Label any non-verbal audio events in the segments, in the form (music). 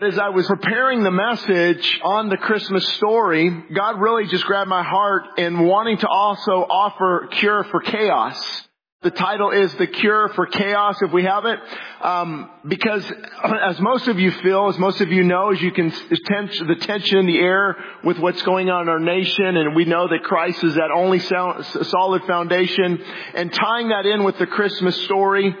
As I was preparing the message on the Christmas story, God really just grabbed my heart in wanting to also offer cure for chaos. The title is The Cure for Chaos, if we have it. Um, because (clears throat) as most of you feel, as most of you know, as you can, sense the tension in the air with what's going on in our nation, and we know that Christ is that only solid foundation, and tying that in with the Christmas story,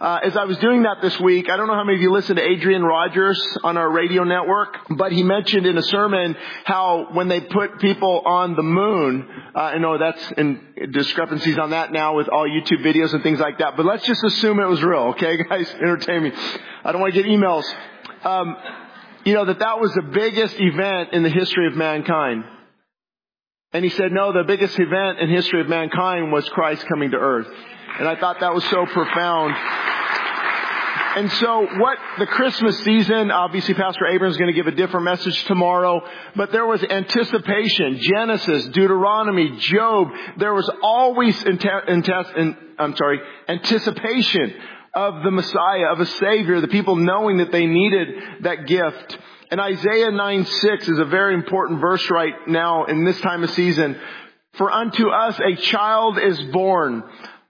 uh, as I was doing that this week, I don't know how many of you listen to Adrian Rogers on our radio network, but he mentioned in a sermon how when they put people on the moon, uh, I know that's in discrepancies on that now with all YouTube videos and things like that, but let's just assume it was real, okay (laughs) guys? Entertain me. I don't want to get emails. Um, you know, that that was the biggest event in the history of mankind. And he said, no, the biggest event in history of mankind was Christ coming to earth. And I thought that was so profound. And so what the Christmas season, obviously Pastor Abrams is going to give a different message tomorrow, but there was anticipation, Genesis, Deuteronomy, Job, there was always, I'm sorry, anticipation of the Messiah, of a Savior, the people knowing that they needed that gift. And Isaiah 9 6 is a very important verse right now in this time of season. For unto us a child is born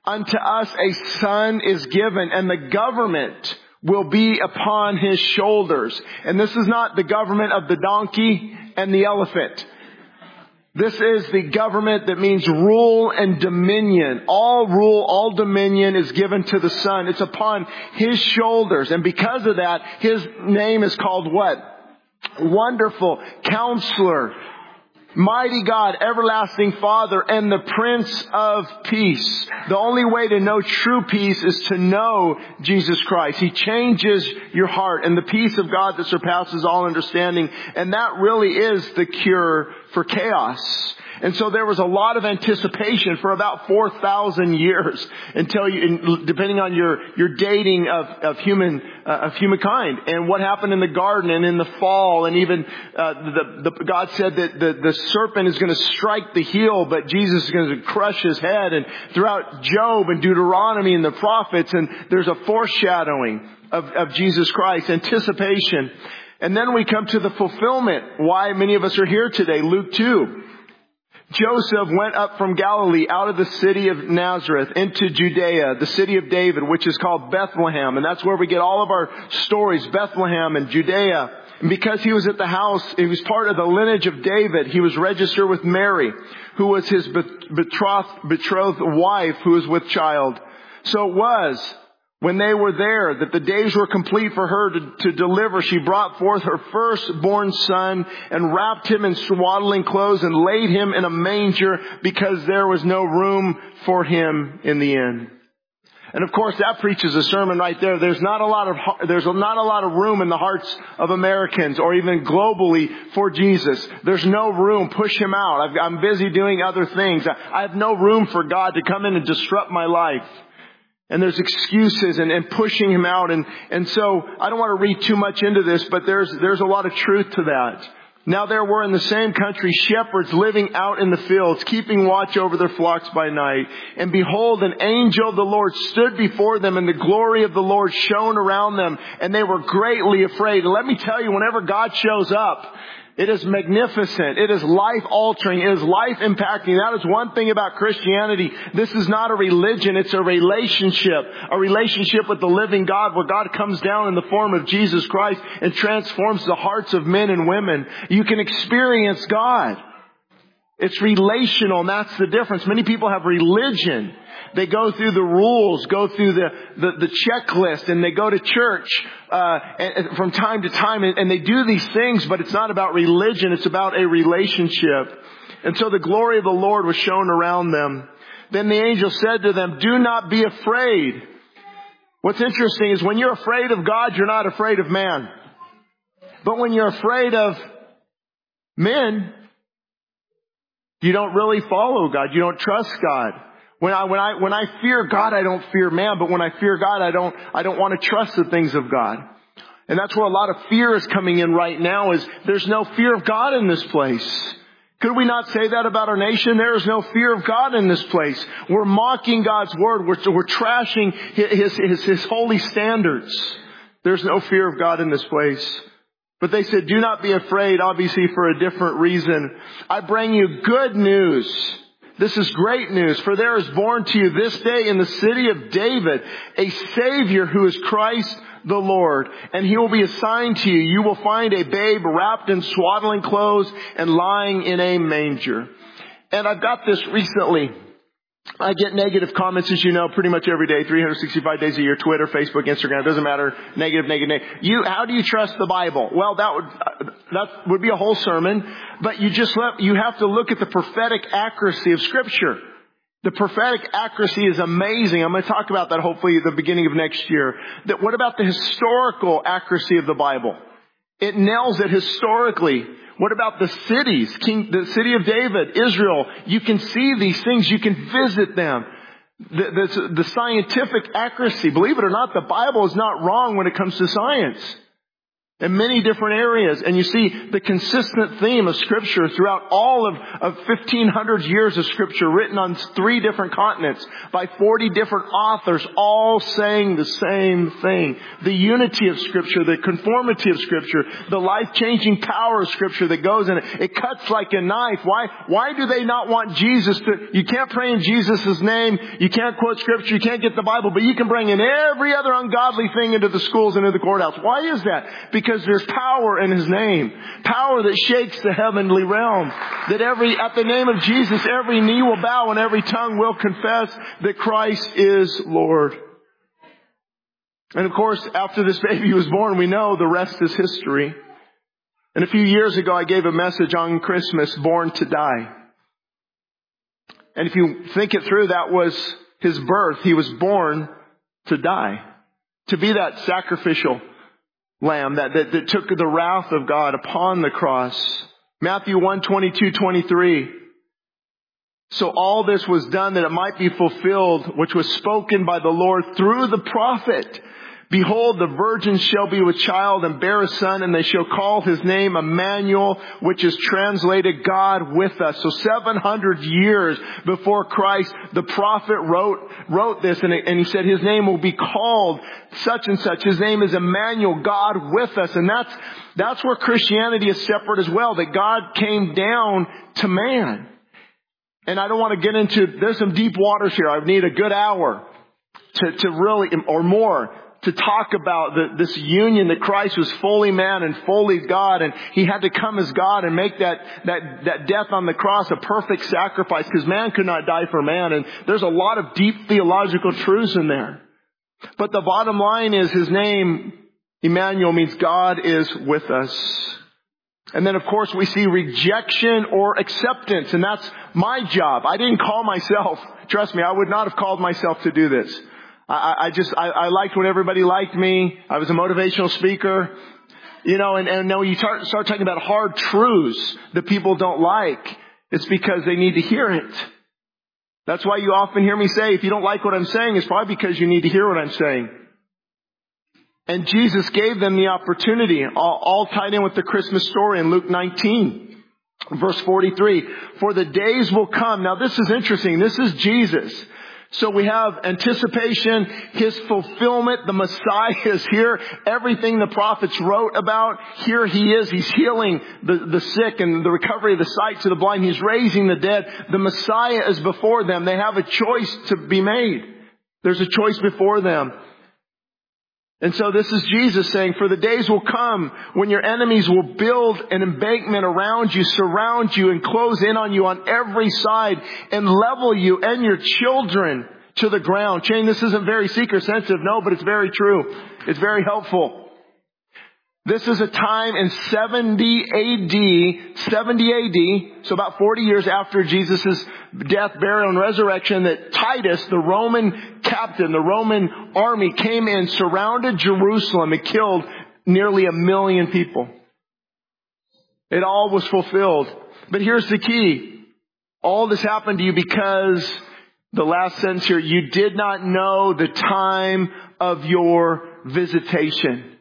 unto us a son is given and the government will be upon his shoulders. And this is not the government of the donkey and the elephant. This is the government that means rule and dominion. All rule, all dominion is given to the son. It's upon his shoulders. And because of that, his name is called what? Wonderful, counselor, Mighty God, everlasting Father, and the Prince of Peace. The only way to know true peace is to know Jesus Christ. He changes your heart and the peace of God that surpasses all understanding. And that really is the cure for chaos. And so there was a lot of anticipation for about 4,000 years until you, depending on your, your dating of, of human, uh, of humankind and what happened in the garden and in the fall and even, uh, the, the, God said that the, the serpent is going to strike the heel, but Jesus is going to crush his head and throughout Job and Deuteronomy and the prophets and there's a foreshadowing of, of Jesus Christ, anticipation. And then we come to the fulfillment, why many of us are here today, Luke 2. Joseph went up from Galilee out of the city of Nazareth into Judea, the city of David, which is called Bethlehem. And that's where we get all of our stories, Bethlehem and Judea. And because he was at the house, he was part of the lineage of David, he was registered with Mary, who was his betrothed, betrothed wife who was with child. So it was when they were there, that the days were complete for her to, to, deliver, she brought forth her firstborn son and wrapped him in swaddling clothes and laid him in a manger because there was no room for him in the inn. And of course that preaches a sermon right there. There's not a lot of, there's not a lot of room in the hearts of Americans or even globally for Jesus. There's no room. Push him out. i am busy doing other things. I have no room for God to come in and disrupt my life. And there's excuses and, and pushing him out. And, and so I don't want to read too much into this, but there's, there's a lot of truth to that. Now there were in the same country shepherds living out in the fields, keeping watch over their flocks by night. And behold, an angel of the Lord stood before them and the glory of the Lord shone around them and they were greatly afraid. And let me tell you, whenever God shows up, it is magnificent. It is life altering. It is life impacting. That is one thing about Christianity. This is not a religion. It's a relationship. A relationship with the living God where God comes down in the form of Jesus Christ and transforms the hearts of men and women. You can experience God. It's relational and that's the difference. Many people have religion. They go through the rules, go through the, the, the checklist, and they go to church uh, and, and from time to time, and, and they do these things, but it's not about religion, it's about a relationship. And so the glory of the Lord was shown around them. Then the angel said to them, do not be afraid. What's interesting is when you're afraid of God, you're not afraid of man. But when you're afraid of men, you don't really follow God. You don't trust God. When I, when I, when I fear God, I don't fear man, but when I fear God, I don't, I don't want to trust the things of God. And that's where a lot of fear is coming in right now is there's no fear of God in this place. Could we not say that about our nation? There is no fear of God in this place. We're mocking God's word. We're, we're trashing his, his, his holy standards. There's no fear of God in this place. But they said, do not be afraid, obviously for a different reason. I bring you good news. This is great news, for there is born to you this day in the city of David a Savior who is Christ the Lord, and he will be assigned to you. You will find a babe wrapped in swaddling clothes and lying in a manger. And I've got this recently. I get negative comments, as you know, pretty much every day, 365 days a year, Twitter, Facebook, Instagram, doesn't matter, negative, negative, negative. You, how do you trust the Bible? Well, that would, uh, that would be a whole sermon, but you just let, you have to look at the prophetic accuracy of scripture. The prophetic accuracy is amazing. I'm going to talk about that hopefully at the beginning of next year. That what about the historical accuracy of the Bible? It nails it historically. What about the cities? King, the city of David, Israel. You can see these things. You can visit them. The, the, the scientific accuracy. Believe it or not, the Bible is not wrong when it comes to science in many different areas. And you see the consistent theme of scripture throughout all of, of 1500 years of scripture written on three different continents by 40 different authors, all saying the same thing. The unity of scripture, the conformity of scripture, the life-changing power of scripture that goes in it. It cuts like a knife. Why, why do they not want Jesus to, you can't pray in Jesus' name, you can't quote scripture, you can't get the Bible, but you can bring in every other ungodly thing into the schools and into the courthouse. Why is that? Because because there's power in His name. Power that shakes the heavenly realm. That every, at the name of Jesus, every knee will bow and every tongue will confess that Christ is Lord. And of course, after this (laughs) baby was born, we know the rest is history. And a few years ago, I gave a message on Christmas, Born to Die. And if you think it through, that was his birth. He was born to die. To be that sacrificial lamb that, that, that took the wrath of God upon the cross. Matthew 1, 22, 23. So all this was done that it might be fulfilled, which was spoken by the Lord through the prophet. Behold, the virgin shall be with child and bear a son, and they shall call his name Emmanuel, which is translated God with us. So 700 years before Christ, the prophet wrote, wrote this, and, and he said his name will be called such and such. His name is Emmanuel, God with us. And that's, that's where Christianity is separate as well, that God came down to man. And I don't want to get into, there's some deep waters here. I need a good hour to, to really, or more, to talk about the, this union that Christ was fully man and fully God and he had to come as God and make that, that, that death on the cross a perfect sacrifice because man could not die for man and there's a lot of deep theological truths in there. But the bottom line is his name, Emmanuel means God is with us. And then of course we see rejection or acceptance and that's my job. I didn't call myself. Trust me, I would not have called myself to do this. I, I just, I, I liked when everybody liked me. I was a motivational speaker. You know, and, and now when you start, start talking about hard truths that people don't like, it's because they need to hear it. That's why you often hear me say, if you don't like what I'm saying, it's probably because you need to hear what I'm saying. And Jesus gave them the opportunity, all, all tied in with the Christmas story in Luke 19, verse 43. For the days will come. Now this is interesting. This is Jesus. So we have anticipation, His fulfillment, the Messiah is here, everything the prophets wrote about, here He is, He's healing the, the sick and the recovery of the sight to the blind, He's raising the dead, the Messiah is before them, they have a choice to be made. There's a choice before them. And so this is Jesus saying, for the days will come when your enemies will build an embankment around you, surround you, and close in on you on every side, and level you and your children to the ground. Shane, this isn't very seeker sensitive, no, but it's very true. It's very helpful. This is a time in 70 AD, 70 AD, so about 40 years after Jesus' death, burial, and resurrection that Titus, the Roman captain, the Roman army came in, surrounded Jerusalem and killed nearly a million people. It all was fulfilled. But here's the key. All this happened to you because the last sentence here, you did not know the time of your visitation.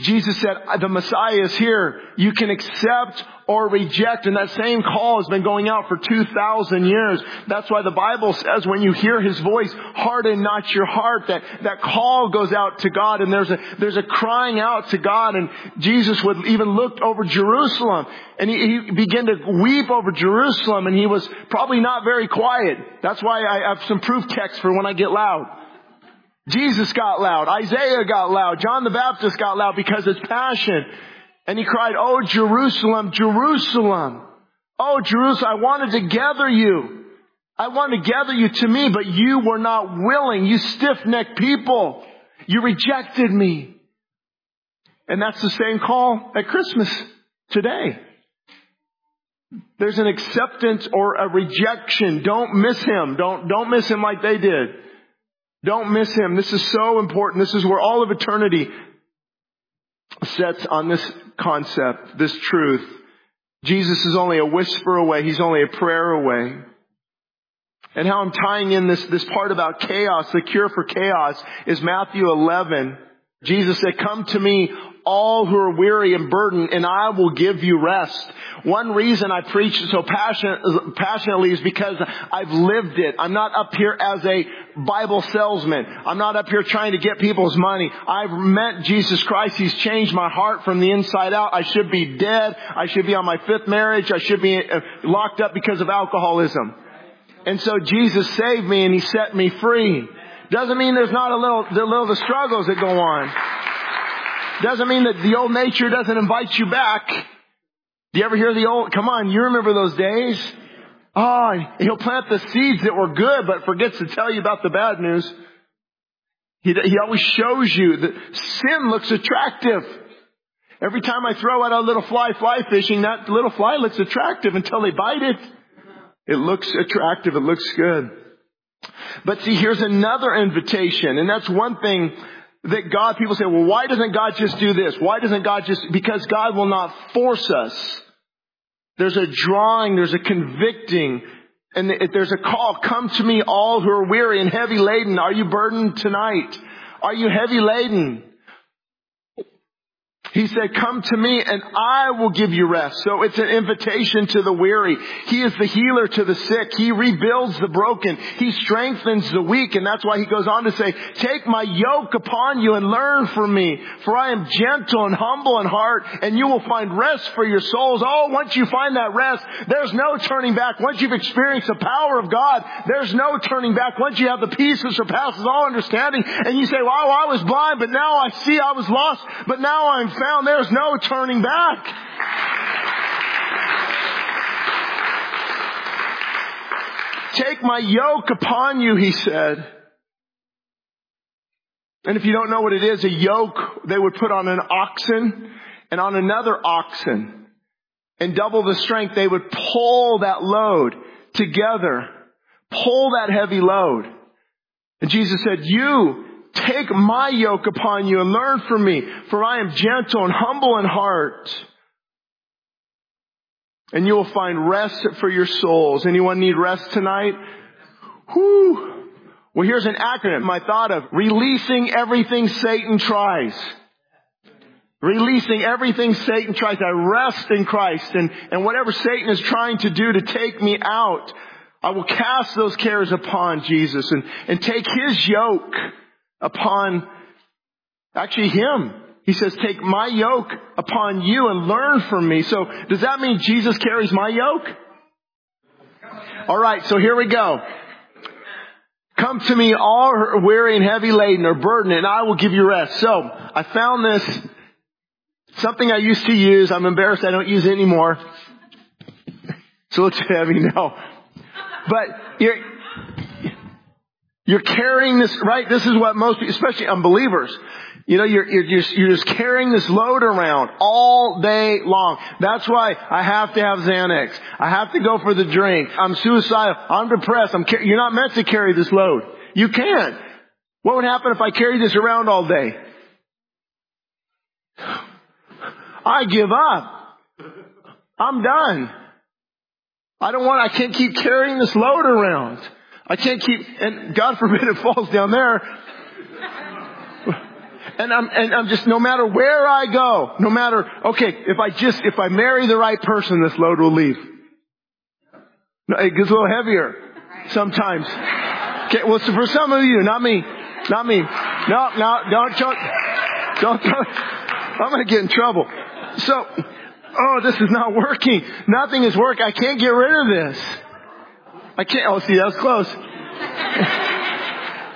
Jesus said, the Messiah is here. You can accept or reject. And that same call has been going out for 2,000 years. That's why the Bible says when you hear His voice, harden not your heart. That, that call goes out to God and there's a, there's a crying out to God. And Jesus would even look over Jerusalem and he, he began to weep over Jerusalem and he was probably not very quiet. That's why I have some proof text for when I get loud. Jesus got loud. Isaiah got loud. John the Baptist got loud because it's passion. And he cried, Oh, Jerusalem, Jerusalem. Oh, Jerusalem, I wanted to gather you. I wanted to gather you to me, but you were not willing. You stiff-necked people. You rejected me. And that's the same call at Christmas today. There's an acceptance or a rejection. Don't miss him. Don't, don't miss him like they did. Don't miss him. This is so important. This is where all of eternity sets on this concept, this truth. Jesus is only a whisper away. He's only a prayer away. And how I'm tying in this, this part about chaos, the cure for chaos is Matthew 11. Jesus said, come to me, all who are weary and burdened, and I will give you rest. One reason I preach so passionate, passionately is because I've lived it. I'm not up here as a Bible salesman. I'm not up here trying to get people's money. I've met Jesus Christ. He's changed my heart from the inside out. I should be dead. I should be on my fifth marriage. I should be uh, locked up because of alcoholism. And so Jesus saved me and He set me free. Doesn't mean there's not a little, the little the struggles that go on. Doesn't mean that the old nature doesn't invite you back. Do you ever hear the old, come on, you remember those days? Oh, he'll plant the seeds that were good, but forgets to tell you about the bad news. He, he always shows you that sin looks attractive. Every time I throw out a little fly fly fishing, that little fly looks attractive until they bite it. It looks attractive. It looks good. But see, here's another invitation, and that's one thing that God, people say, well, why doesn't God just do this? Why doesn't God just, because God will not force us. There's a drawing, there's a convicting, and there's a call, come to me all who are weary and heavy laden. Are you burdened tonight? Are you heavy laden? He said, come to me and I will give you rest. So it's an invitation to the weary. He is the healer to the sick. He rebuilds the broken. He strengthens the weak. And that's why he goes on to say, take my yoke upon you and learn from me. For I am gentle and humble in heart and you will find rest for your souls. Oh, once you find that rest, there's no turning back. Once you've experienced the power of God, there's no turning back. Once you have the peace that surpasses all understanding and you say, wow, I was blind, but now I see I was lost, but now I'm there's no turning back. Take my yoke upon you, he said. And if you don't know what it is, a yoke they would put on an oxen and on another oxen. And double the strength, they would pull that load together. Pull that heavy load. And Jesus said, you Take my yoke upon you and learn from me, for I am gentle and humble in heart. And you will find rest for your souls. Anyone need rest tonight? Whew. Well, here's an acronym I thought of. Releasing everything Satan tries. Releasing everything Satan tries. I rest in Christ and, and whatever Satan is trying to do to take me out, I will cast those cares upon Jesus and, and take his yoke upon actually him. He says, take my yoke upon you and learn from me. So does that mean Jesus carries my yoke? Alright, so here we go. Come to me all weary and heavy laden or burdened and I will give you rest. So I found this, something I used to use. I'm embarrassed I don't use it anymore. So it's heavy now. But you're, carrying this, right? This is what most, especially unbelievers, you know, you're, you're, just, you're just carrying this load around all day long. That's why I have to have Xanax. I have to go for the drink. I'm suicidal. I'm depressed. I'm, you're not meant to carry this load. You can't. What would happen if I carried this around all day? I give up. I'm done. I don't want, I can't keep carrying this load around. I can't keep, and God forbid it falls down there. And I'm, and I'm just, no matter where I go, no matter, okay, if I just, if I marry the right person, this load will leave. It gets a little heavier sometimes. Okay, well, so for some of you, not me, not me. No, no, don't, don't, don't, don't I'm gonna get in trouble. So, oh, this is not working. Nothing is working. I can't get rid of this. I can't, oh, see, that was close.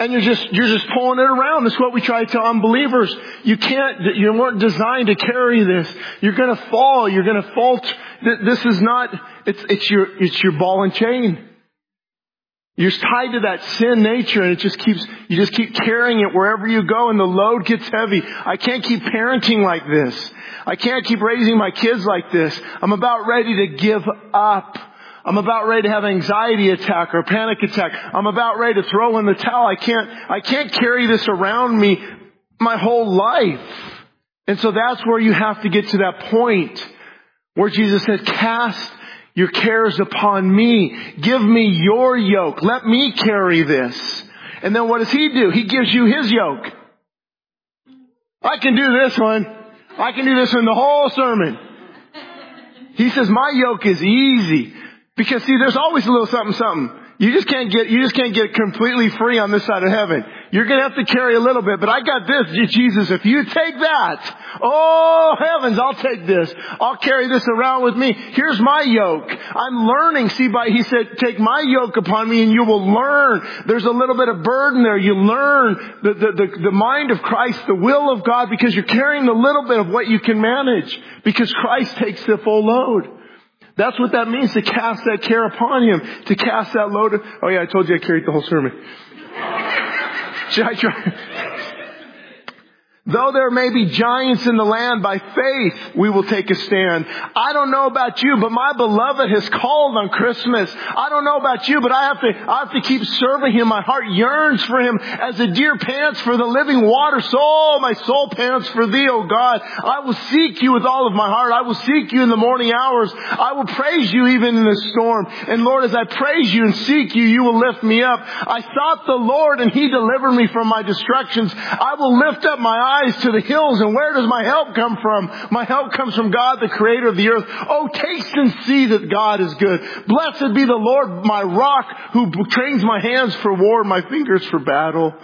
and you're just, you're just pulling it around. That's what we try to tell unbelievers. You can't, you weren't designed to carry this. You're gonna fall. You're gonna fault. This is not, it's, it's your, it's your ball and chain. You're tied to that sin nature and it just keeps, you just keep carrying it wherever you go and the load gets heavy. I can't keep parenting like this. I can't keep raising my kids like this. I'm about ready to give up. I'm about ready to have anxiety attack or panic attack. I'm about ready to throw in the towel. I can't, I can't carry this around me my whole life. And so that's where you have to get to that point where Jesus said, cast your cares upon me. Give me your yoke. Let me carry this. And then what does he do? He gives you his yoke. I can do this one. I can do this in the whole sermon. He says, my yoke is easy. Because see, there's always a little something, something. You just can't get, you just can't get completely free on this side of heaven. You're gonna have to carry a little bit, but I got this, Jesus, if you take that, oh heavens, I'll take this. I'll carry this around with me. Here's my yoke. I'm learning, see by, he said, take my yoke upon me and you will learn. There's a little bit of burden there. You learn the, the, the, the mind of Christ, the will of God, because you're carrying a little bit of what you can manage. Because Christ takes the full load. That's what that means to cast that care upon Him, to cast that load. Of, oh yeah, I told you I carried the whole sermon. (laughs) Should I try? Though there may be giants in the land, by faith we will take a stand. I don't know about you, but my beloved has called on Christmas. I don't know about you, but I have to, I have to keep serving Him. My heart yearns for Him as a deer pants for the living water. So oh, my soul pants for Thee, O God. I will seek You with all of my heart. I will seek You in the morning hours. I will praise You even in the storm. And Lord, as I praise You and seek You, You will lift me up. I sought the Lord and He delivered me from my destructions. I will lift up my eyes eyes to the hills and where does my help come from? My help comes from God, the creator of the earth. Oh, taste and see that God is good. Blessed be the Lord, my rock, who trains my hands for war, my fingers for battle.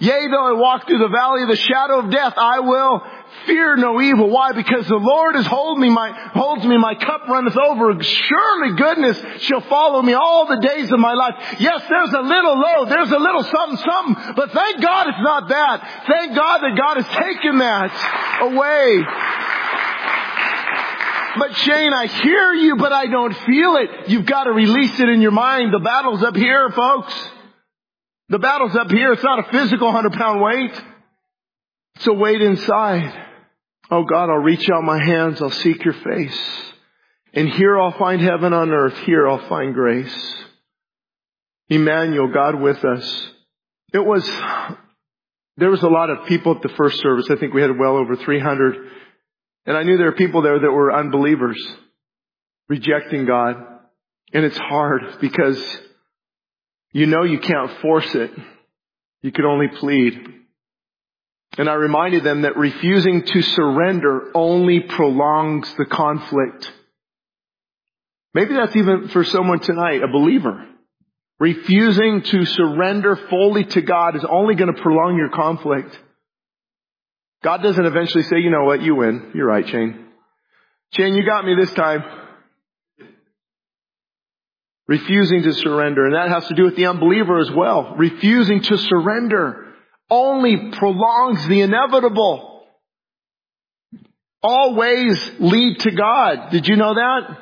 Yea, though I walk through the valley of the shadow of death, I will fear no evil. Why? Because the Lord is holding me, my, holds me, my cup runneth over. Surely goodness shall follow me all the days of my life. Yes, there's a little load, there's a little something, something, but thank God it's not that. Thank God that God has taken that away. But Shane, I hear you, but I don't feel it. You've got to release it in your mind. The battle's up here, folks. The battle's up here. It's not a physical hundred pound weight. It's wait inside. Oh God, I'll reach out my hands. I'll seek your face. And here I'll find heaven on earth. Here I'll find grace. Emmanuel, God with us. It was, there was a lot of people at the first service. I think we had well over 300. And I knew there were people there that were unbelievers, rejecting God. And it's hard because you know you can't force it. You can only plead. And I reminded them that refusing to surrender only prolongs the conflict. Maybe that's even for someone tonight, a believer. Refusing to surrender fully to God is only going to prolong your conflict. God doesn't eventually say, you know what, you win. You're right, Shane. Shane, you got me this time refusing to surrender. And that has to do with the unbeliever as well. Refusing to surrender only prolongs the inevitable. All ways lead to God. Did you know that?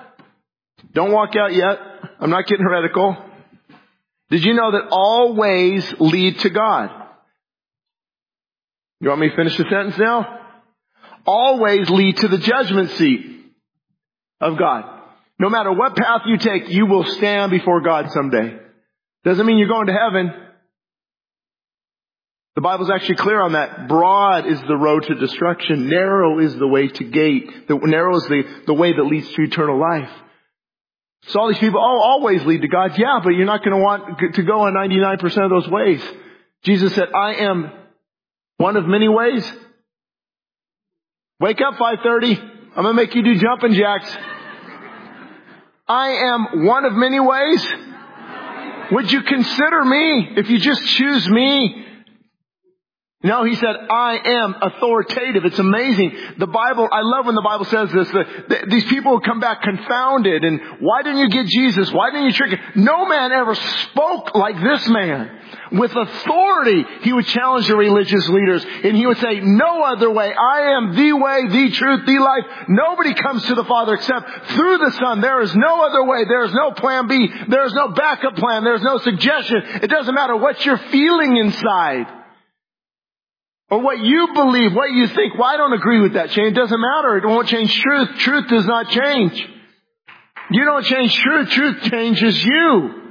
Don't walk out yet. I'm not getting heretical. Did you know that all ways lead to God? You want me to finish the sentence now? All ways lead to the judgment seat of God. No matter what path you take, you will stand before God someday. Doesn't mean you're going to heaven. The Bible's actually clear on that. Broad is the road to destruction. Narrow is the way to gate. Narrow is the, the way that leads to eternal life. So all these people, oh, always lead to God. Yeah, but you're not going to want to go on 99% of those ways. Jesus said, I am one of many ways, Wake up 5.30. I'm gonna make you do jumping jacks. I am one of many ways. Would you consider me if you just choose me? No, he said, I am authoritative. It's amazing. The Bible, I love when the Bible says this, these people come back confounded and why didn't you get Jesus? Why didn't you trick him? No man ever spoke like this man. With authority, he would challenge the religious leaders and he would say, no other way. I am the way, the truth, the life. Nobody comes to the Father except through the Son. There is no other way. There is no plan B. There is no backup plan. There is no suggestion. It doesn't matter what you're feeling inside. Or what you believe, what you think. Well, I don't agree with that, Shane. It doesn't matter. It won't change truth. Truth does not change. You don't change truth. Truth changes you.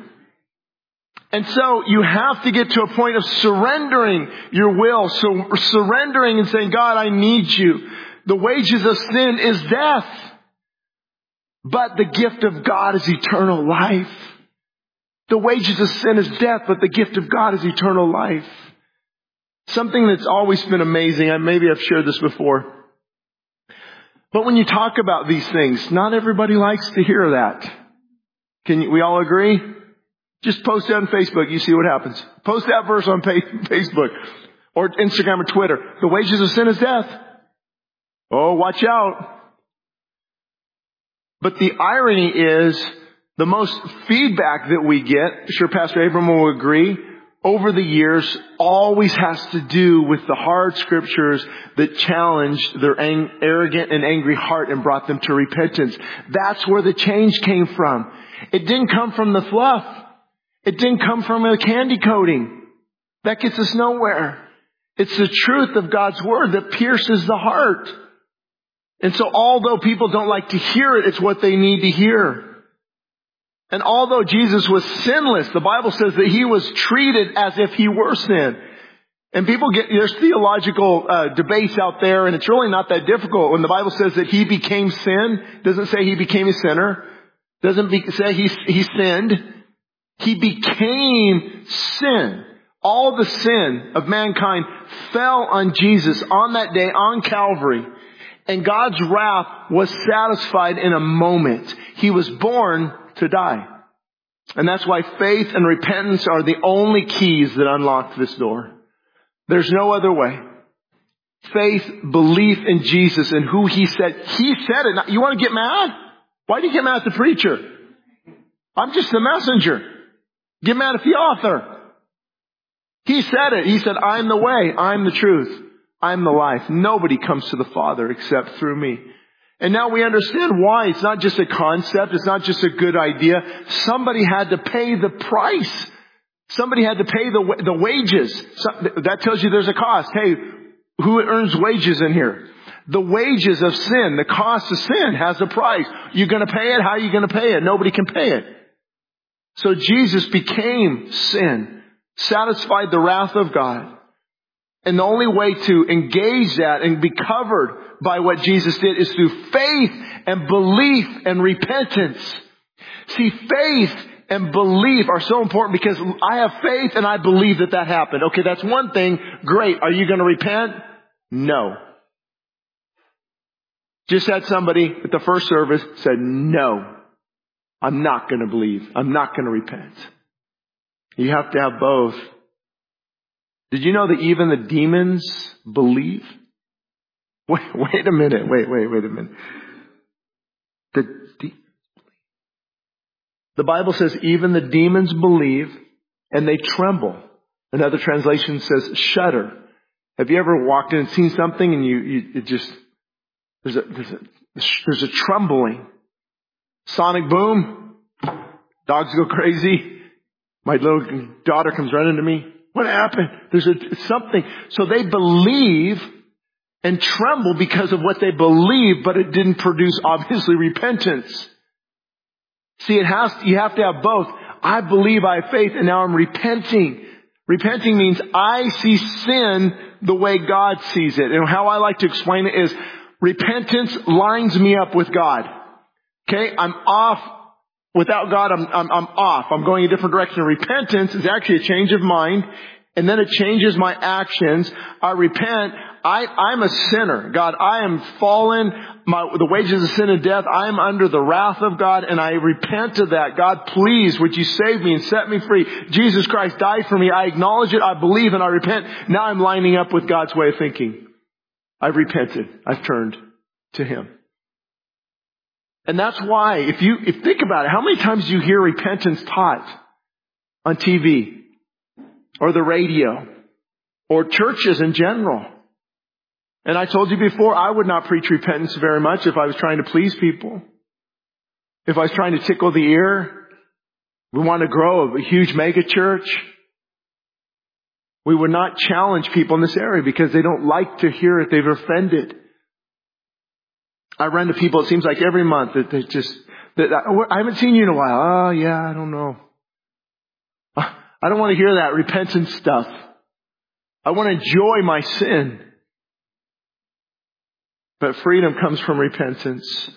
And so you have to get to a point of surrendering your will. So surrendering and saying, God, I need you. The wages of sin is death. But the gift of God is eternal life. The wages of sin is death, but the gift of God is eternal life. Something that's always been amazing, maybe I've shared this before. But when you talk about these things, not everybody likes to hear that. Can you, we all agree? Just post it on Facebook, you see what happens. Post that verse on (laughs) Facebook or Instagram or Twitter. The wages of sin is death. Oh, watch out. But the irony is the most feedback that we get, sure Pastor Abram will agree, over the years always has to do with the hard scriptures that challenged their ang- arrogant and angry heart and brought them to repentance. That's where the change came from. It didn't come from the fluff. It didn't come from a candy coating. That gets us nowhere. It's the truth of God's word that pierces the heart. And so although people don't like to hear it, it's what they need to hear. And although Jesus was sinless, the Bible says that he was treated as if he were sin. And people get, there's theological uh, debates out there, and it's really not that difficult. When the Bible says that he became sin, doesn't say he became a sinner, doesn't be, say he, he sinned. He became sin. All the sin of mankind fell on Jesus on that day on Calvary. And God's wrath was satisfied in a moment. He was born to die. And that's why faith and repentance are the only keys that unlock this door. There's no other way. Faith, belief in Jesus and who He said. He said it. You want to get mad? Why do you get mad at the preacher? I'm just the messenger. Get mad at the author. He said it. He said, I'm the way. I'm the truth. I'm the life. Nobody comes to the Father except through me. And now we understand why. It's not just a concept. It's not just a good idea. Somebody had to pay the price. Somebody had to pay the, the wages. So, that tells you there's a cost. Hey, who earns wages in here? The wages of sin, the cost of sin has a price. You're gonna pay it? How are you gonna pay it? Nobody can pay it. So Jesus became sin, satisfied the wrath of God. And the only way to engage that and be covered by what Jesus did is through faith and belief and repentance. See, faith and belief are so important because I have faith and I believe that that happened. Okay, that's one thing. Great. Are you going to repent? No. Just had somebody at the first service said, no, I'm not going to believe. I'm not going to repent. You have to have both. Did you know that even the demons believe? (laughs) Wait, wait a minute. Wait, wait, wait a minute. The, the Bible says even the demons believe and they tremble. Another translation says shudder. Have you ever walked in and seen something and you, you it just, there's a, there's a, there's a trembling. Sonic boom. Dogs go crazy. My little daughter comes running to me. What happened? There's a, something. So they believe and tremble because of what they believe, but it didn't produce obviously repentance. See, it has, you have to have both. I believe I have faith and now I'm repenting. Repenting means I see sin the way God sees it. And how I like to explain it is repentance lines me up with God. Okay? I'm off Without God, I'm, I'm, I'm off. I'm going a different direction. Repentance is actually a change of mind, and then it changes my actions. I repent. I, I'm a sinner. God, I am fallen. My, the wages of sin and death. I am under the wrath of God and I repent of that. God, please, would you save me and set me free? Jesus Christ died for me. I acknowledge it. I believe and I repent. Now I'm lining up with God's way of thinking. I've repented. I've turned to Him. And that's why, if you, if think about it, how many times do you hear repentance taught on TV or the radio or churches in general? And I told you before, I would not preach repentance very much if I was trying to please people. If I was trying to tickle the ear, we want to grow a huge mega church. We would not challenge people in this area because they don't like to hear it. They've offended. I run to people, it seems like every month that they just, that I haven't seen you in a while. Oh yeah, I don't know. (laughs) I don't want to hear that repentance stuff. I want to enjoy my sin. But freedom comes from repentance.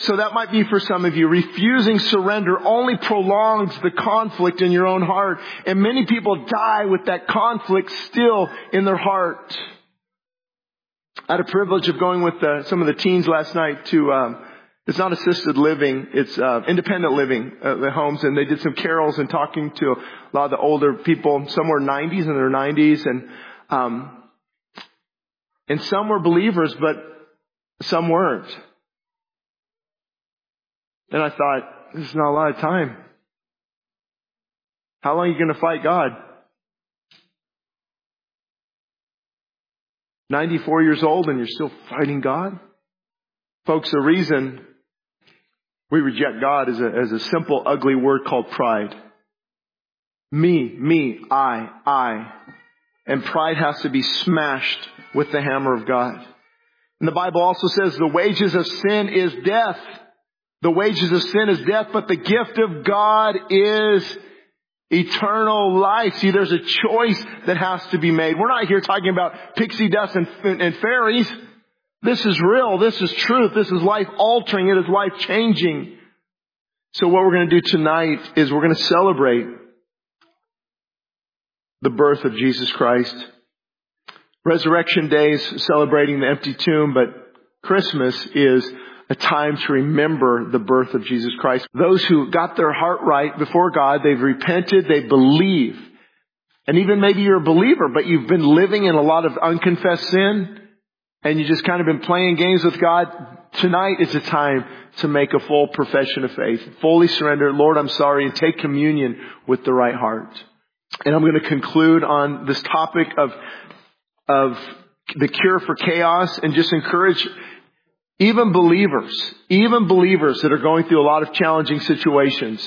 So that might be for some of you. Refusing surrender only prolongs the conflict in your own heart. And many people die with that conflict still in their heart. I had a privilege of going with uh, some of the teens last night to, um, it's not assisted living, it's uh, independent living, uh, the homes, and they did some carols and talking to a lot of the older people. Some were 90s in their 90s, and um, and some were believers, but some weren't. And I thought, this is not a lot of time. How long are you going to fight God? 94 years old and you're still fighting God? Folks, the reason we reject God is a, as a simple, ugly word called pride. Me, me, I, I. And pride has to be smashed with the hammer of God. And the Bible also says the wages of sin is death. The wages of sin is death, but the gift of God is eternal life. See, there's a choice that has to be made. We're not here talking about pixie dust and, and fairies. This is real. This is truth. This is life altering. It is life changing. So what we're going to do tonight is we're going to celebrate the birth of Jesus Christ. Resurrection Day is celebrating the empty tomb, but Christmas is a time to remember the birth of Jesus Christ. Those who got their heart right before God, they've repented, they believe. And even maybe you're a believer, but you've been living in a lot of unconfessed sin, and you've just kind of been playing games with God. Tonight is a time to make a full profession of faith. Fully surrender, Lord, I'm sorry, and take communion with the right heart. And I'm going to conclude on this topic of, of the cure for chaos and just encourage even believers, even believers that are going through a lot of challenging situations.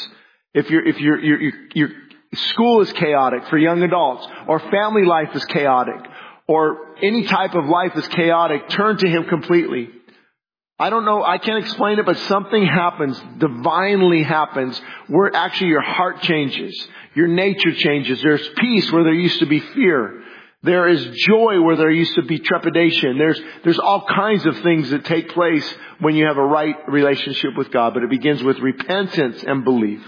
If your if your, your, your school is chaotic for young adults, or family life is chaotic, or any type of life is chaotic, turn to Him completely. I don't know, I can't explain it, but something happens, divinely happens, where actually your heart changes, your nature changes. There's peace where there used to be fear. There is joy where there used to be trepidation. There's, there's all kinds of things that take place when you have a right relationship with God, but it begins with repentance and belief.